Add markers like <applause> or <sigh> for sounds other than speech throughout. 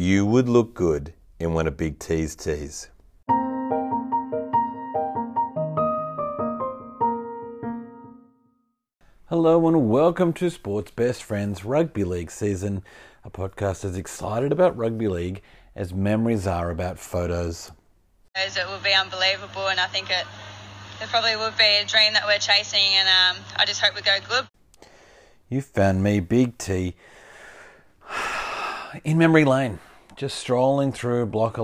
you would look good in one of Big T's tees. Hello and welcome to Sports Best Friends Rugby League season, a podcast as excited about rugby league as memories are about photos. It would be unbelievable, and I think it, it probably would be a dream that we're chasing, and um, I just hope we go good. You found me, Big T, <sighs> in memory lane, just strolling through Blocker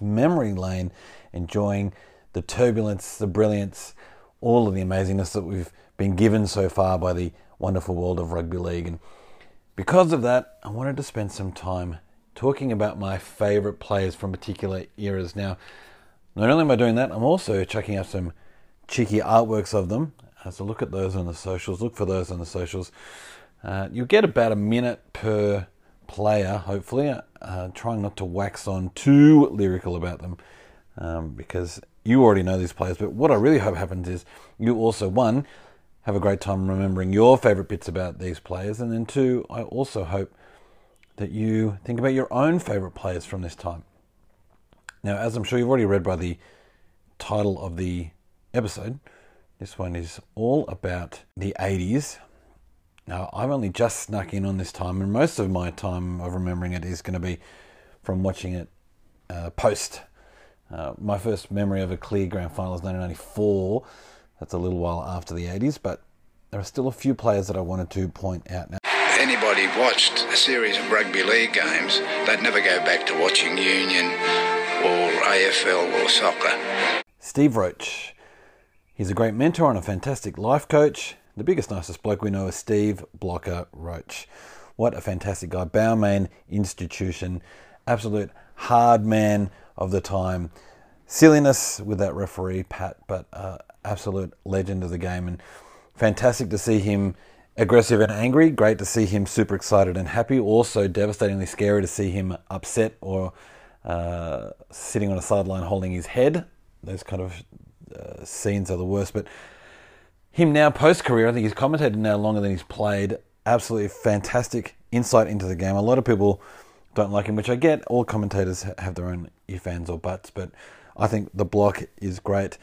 memory lane, enjoying the turbulence, the brilliance, all of the amazingness that we've been given so far by the wonderful world of rugby league. And because of that, I wanted to spend some time talking about my favourite players from particular eras. Now, not only am I doing that, I'm also checking out some cheeky artworks of them. Uh, so look at those on the socials. Look for those on the socials. Uh, you'll get about a minute per player, hopefully. Uh, trying not to wax on too lyrical about them um, because you already know these players. But what I really hope happens is you also, one, have a great time remembering your favourite bits about these players. And then two, I also hope that you think about your own favourite players from this time. Now, as I'm sure you've already read by the title of the episode, this one is all about the 80s. Now, I've only just snuck in on this time, and most of my time of remembering it is going to be from watching it uh, post. Uh, my first memory of a clear grand final is 1994. That's a little while after the 80s, but there are still a few players that I wanted to point out now. Anybody watched a series of rugby league games, they'd never go back to watching Union or AFL or soccer. Steve Roach. He's a great mentor and a fantastic life coach. The biggest, nicest bloke we know is Steve Blocker Roach. What a fantastic guy. Balmain institution. Absolute hard man of the time. Silliness with that referee, Pat, but uh, absolute legend of the game. And fantastic to see him aggressive and angry. Great to see him super excited and happy. Also devastatingly scary to see him upset or uh, sitting on a sideline holding his head. Those kind of uh, scenes are the worst. But him now post career, I think he's commentated now longer than he's played. Absolutely fantastic insight into the game. A lot of people don't like him, which I get. All commentators have their own if, ands, or buts, but I think the block is great.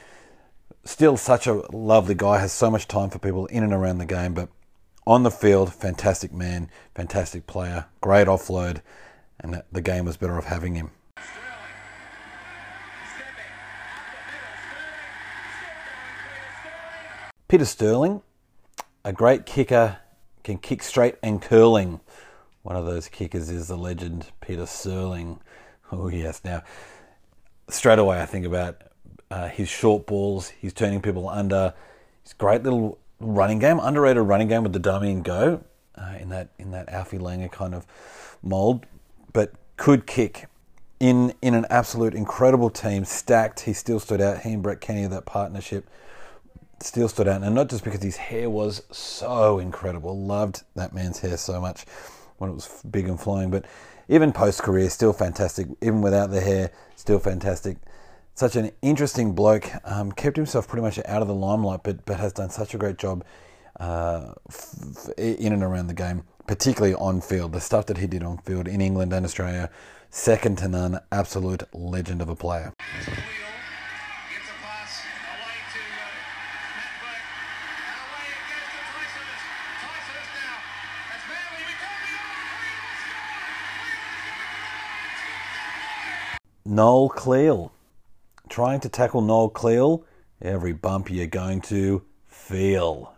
Still, such a lovely guy, has so much time for people in and around the game, but on the field, fantastic man, fantastic player, great offload, and the game was better off having him. Peter Sterling, a great kicker, can kick straight and curling. One of those kickers is the legend Peter Sterling. Oh, yes. Now, straight away, I think about uh, his short balls, he's turning people under, his great little running game, underrated running game with the dummy and go uh, in that in that Alfie Langer kind of mold, but could kick in in an absolute incredible team, stacked. He still stood out. He and Brett Kenny, that partnership, still stood out, and not just because his hair was so incredible. Loved that man's hair so much when it was big and flowing, but even post career, still fantastic. Even without the hair, still fantastic such an interesting bloke. Um, kept himself pretty much out of the limelight, but but has done such a great job uh, f- in and around the game, particularly on field. The stuff that he did on field in England and Australia, second to none. Absolute legend of a player. Noel Cleal trying to tackle Noel Cleal, every bump you're going to feel.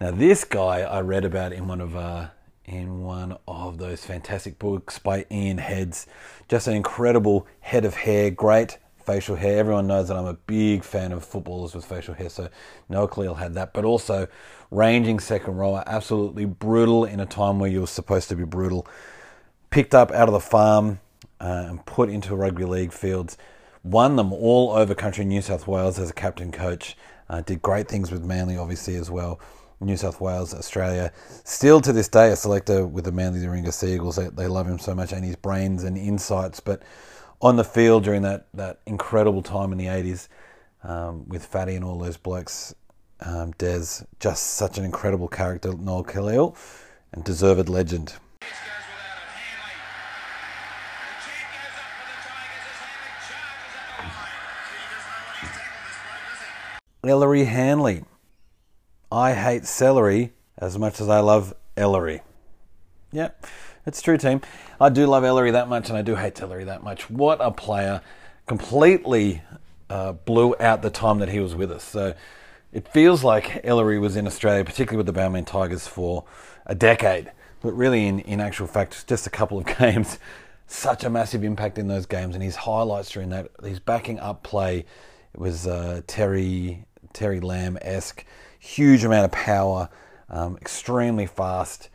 Now, this guy I read about in one of uh, in one of those fantastic books by Ian Heads. Just an incredible head of hair, great facial hair. Everyone knows that I'm a big fan of footballers with facial hair, so Noel Cleal had that. But also, ranging second rower, absolutely brutal in a time where you were supposed to be brutal. Picked up out of the farm, uh, and put into rugby league fields. Won them all over country New South Wales as a captain coach. Uh, did great things with Manly, obviously, as well. New South Wales, Australia. Still to this day, a selector with the Manly Warringah Sea Eagles. They, they love him so much and his brains and insights. But on the field during that, that incredible time in the 80s um, with Fatty and all those blokes, um, Des, just such an incredible character, Noel Cleal, and deserved legend. Ellery Hanley. I hate celery as much as I love Ellery. Yeah, it's true, team. I do love Ellery that much, and I do hate Ellery that much. What a player! Completely uh, blew out the time that he was with us. So it feels like Ellery was in Australia, particularly with the Balmain Tigers, for a decade. But really, in, in actual fact, just a couple of <laughs> games. Such a massive impact in those games, and his highlights during that, his backing up play, it was uh, Terry Terry Lamb esque, huge amount of power, um, extremely fast,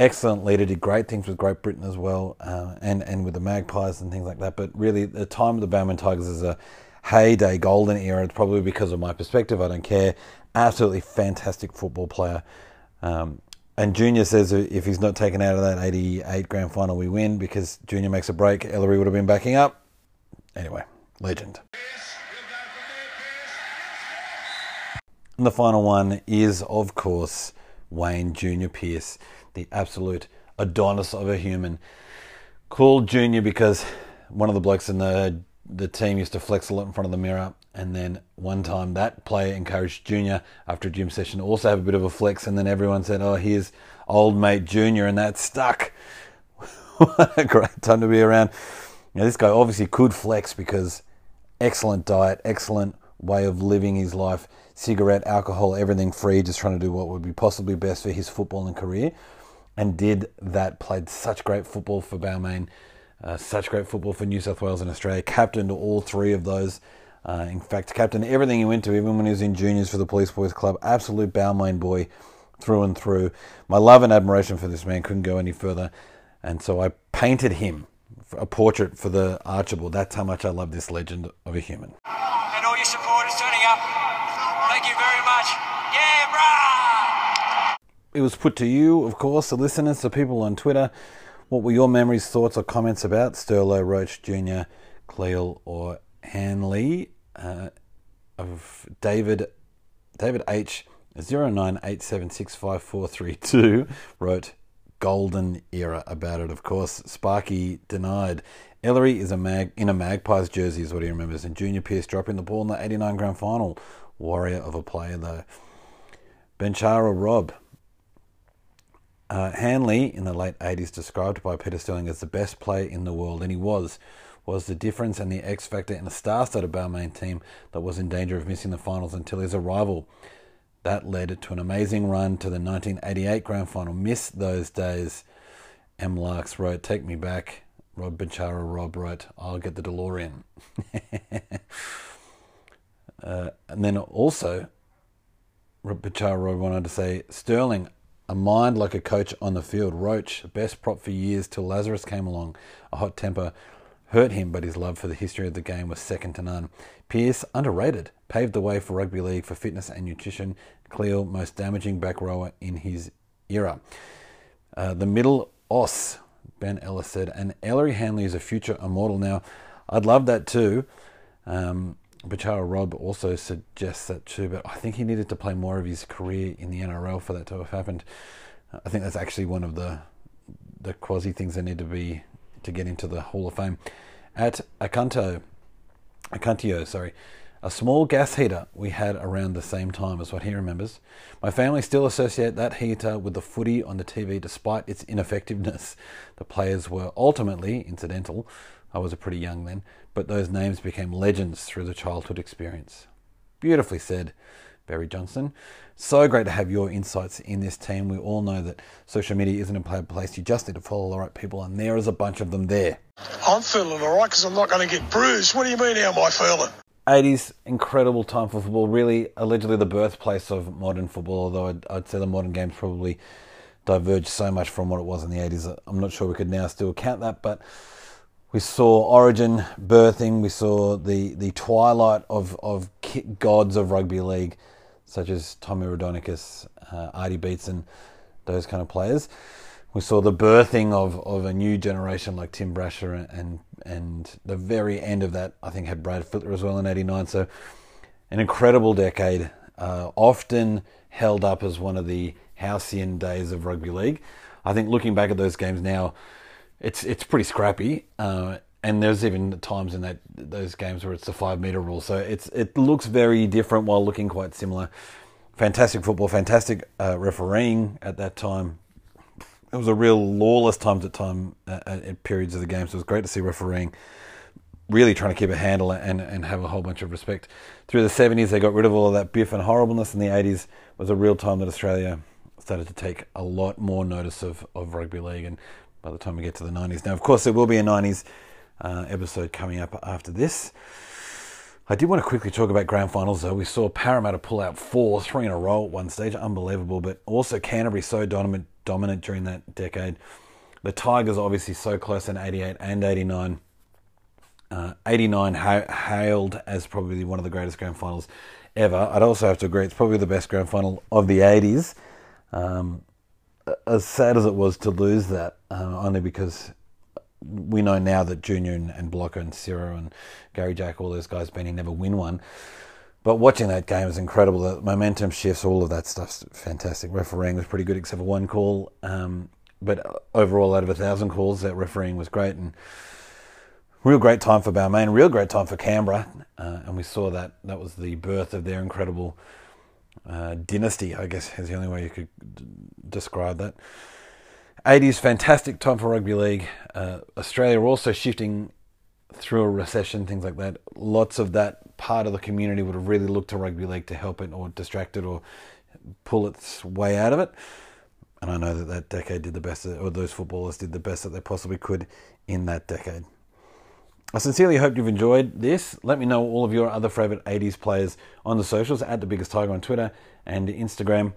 excellent leader, did great things with Great Britain as well, uh, and and with the Magpies and things like that. But really, the time of the Balmain Tigers is a heyday, golden era. It's probably because of my perspective. I don't care. Absolutely fantastic football player. Um, and Junior says if he's not taken out of that 88 grand final, we win because Junior makes a break. Ellery would have been backing up. Anyway, legend. And the final one is, of course, Wayne Junior Pearce, the absolute Adonis of a human. Called Junior because one of the blokes in the the team used to flex a lot in front of the mirror. And then one time that player encouraged Junior after a gym session to also have a bit of a flex. And then everyone said, Oh, here's old mate Junior. And that stuck. <laughs> what a great time to be around. Now, this guy obviously could flex because excellent diet, excellent way of living his life, cigarette, alcohol, everything free, just trying to do what would be possibly best for his footballing career. And did that, played such great football for Balmain uh, such great football for New South Wales and Australia. Captained all three of those. Uh, in fact, captained everything he went to, even when he was in juniors for the Police Boys Club. Absolute Balmain boy through and through. My love and admiration for this man couldn't go any further. And so I painted him a portrait for the Archibald. That's how much I love this legend of a human. Your supporters turning up. Thank you very much. Yeah, brah! It was put to you, of course, the listeners, the people on Twitter. What were your memories, thoughts, or comments about Sterlo, Roach Jr., Cleal, or Hanley? Uh, of David David H. 0987654432 wrote golden era about it. Of course, Sparky denied. Ellery is a mag in a Magpies jersey, is what he remembers, and Junior Pearce dropping the ball in the 89 grand final. Warrior of a player, though. Benchara Rob uh, Hanley in the late 80s described by Peter Sterling as the best player in the world, and he was. Was the difference and the X factor in a star-studded Balmain team that was in danger of missing the finals until his arrival. That led to an amazing run to the 1988 grand final. Miss those days. M. Larks wrote, Take me back. Rob Benchara Rob wrote, I'll get the DeLorean. <laughs> uh, and then also, Rob Benchara Rob wanted to say, Sterling, a mind like a coach on the field. Roach, best prop for years till Lazarus came along. A hot temper hurt him, but his love for the history of the game was second to none. Pearce, underrated, paved the way for rugby league for fitness and nutrition. Cleal, most damaging back rower in his era. Uh, the middle os, Ben Ellis said, and Ellery Hanley is a future immortal. Now, I'd love that too. Um, Bachara Rob also suggests that too, but I think he needed to play more of his career in the NRL for that to have happened. I think that's actually one of the the quasi things that need to be to get into the Hall of Fame. At Acanto, Acantio, sorry, a small gas heater we had around the same time as what he remembers. My family still associate that heater with the footy on the TV despite its ineffectiveness. <laughs> The players were ultimately incidental. I was a pretty young then, but those names became legends through the childhood experience. Beautifully said, Barry Johnson. So great to have your insights in this team. We all know that social media isn't a place. You just need to follow the right people, and there is a bunch of them there. I'm feeling all right because I'm not going to get bruised. What do you mean, how am I feeling? 80s, incredible time for football. Really, allegedly the birthplace of modern football, although I'd, I'd say the modern games probably diverged so much from what it was in the 80s. I'm not sure we could now still count that, but we saw Origin birthing. We saw the, the twilight of, of gods of rugby league, such as Tommy Raudonikis, uh, Artie Beetson, those kind of players. We saw the birthing of, of a new generation like Tim Brasher and and the very end of that I think had Brad Fittler as well in '89. So an incredible decade, uh, often held up as one of the halcyon days of rugby league. I think looking back at those games now, it's it's pretty scrappy. Uh, and there's even times in that those games where it's the five meter rule. So it's it looks very different while looking quite similar. Fantastic football, fantastic uh, refereeing at that time. It was a real lawless times at time uh, at periods of the game. So it was great to see refereeing really trying to keep a handle and, and have a whole bunch of respect. Through the 70s, they got rid of all of that biff and horribleness. In the 80s was a real time that Australia started to take a lot more notice of, of rugby league. And by the time we get to the 90s, now, of course, there will be a 90s uh, episode coming up after this. I did want to quickly talk about grand finals, though. We saw Parramatta pull out four, three in a row at one stage, unbelievable. But also Canterbury so dominant, dominant during that decade. The Tigers obviously so close in '88 and '89. Uh, 89 ha- hailed as probably one of the greatest grand finals ever. I'd also have to agree it's probably the best grand final of the 80s. Um, as sad as it was to lose that, uh, only because we know now that Junior and, and Blocker and Ciro and Garry Jack, all those guys, Benny never win one. But watching that game is incredible. The momentum shifts, all of that stuff's fantastic. Refereeing was pretty good, except for one call. Um, but overall, out of a thousand calls, that refereeing was great and real great time for Balmain, real great time for Canberra, uh, and we saw that that was the birth of their incredible uh, dynasty. I guess is the only way you could d- describe that. 80s, fantastic time for rugby league. Uh, Australia were also shifting through a recession, things like that. Lots of that part of the community would have really looked to rugby league to help it or distract it or pull its way out of it. And I know that that decade did the best, or those footballers did the best that they possibly could in that decade. I sincerely hope you've enjoyed this. Let me know all of your other favourite 80s players on the socials at The Biggest Tiger on Twitter and Instagram.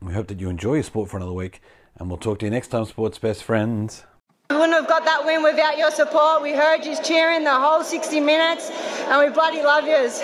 We hope that you enjoy your sport for another week and we'll talk to you next time, sports best friends. We wouldn't have got that win without your support. We heard you cheering the whole 60 minutes, and we bloody love yous.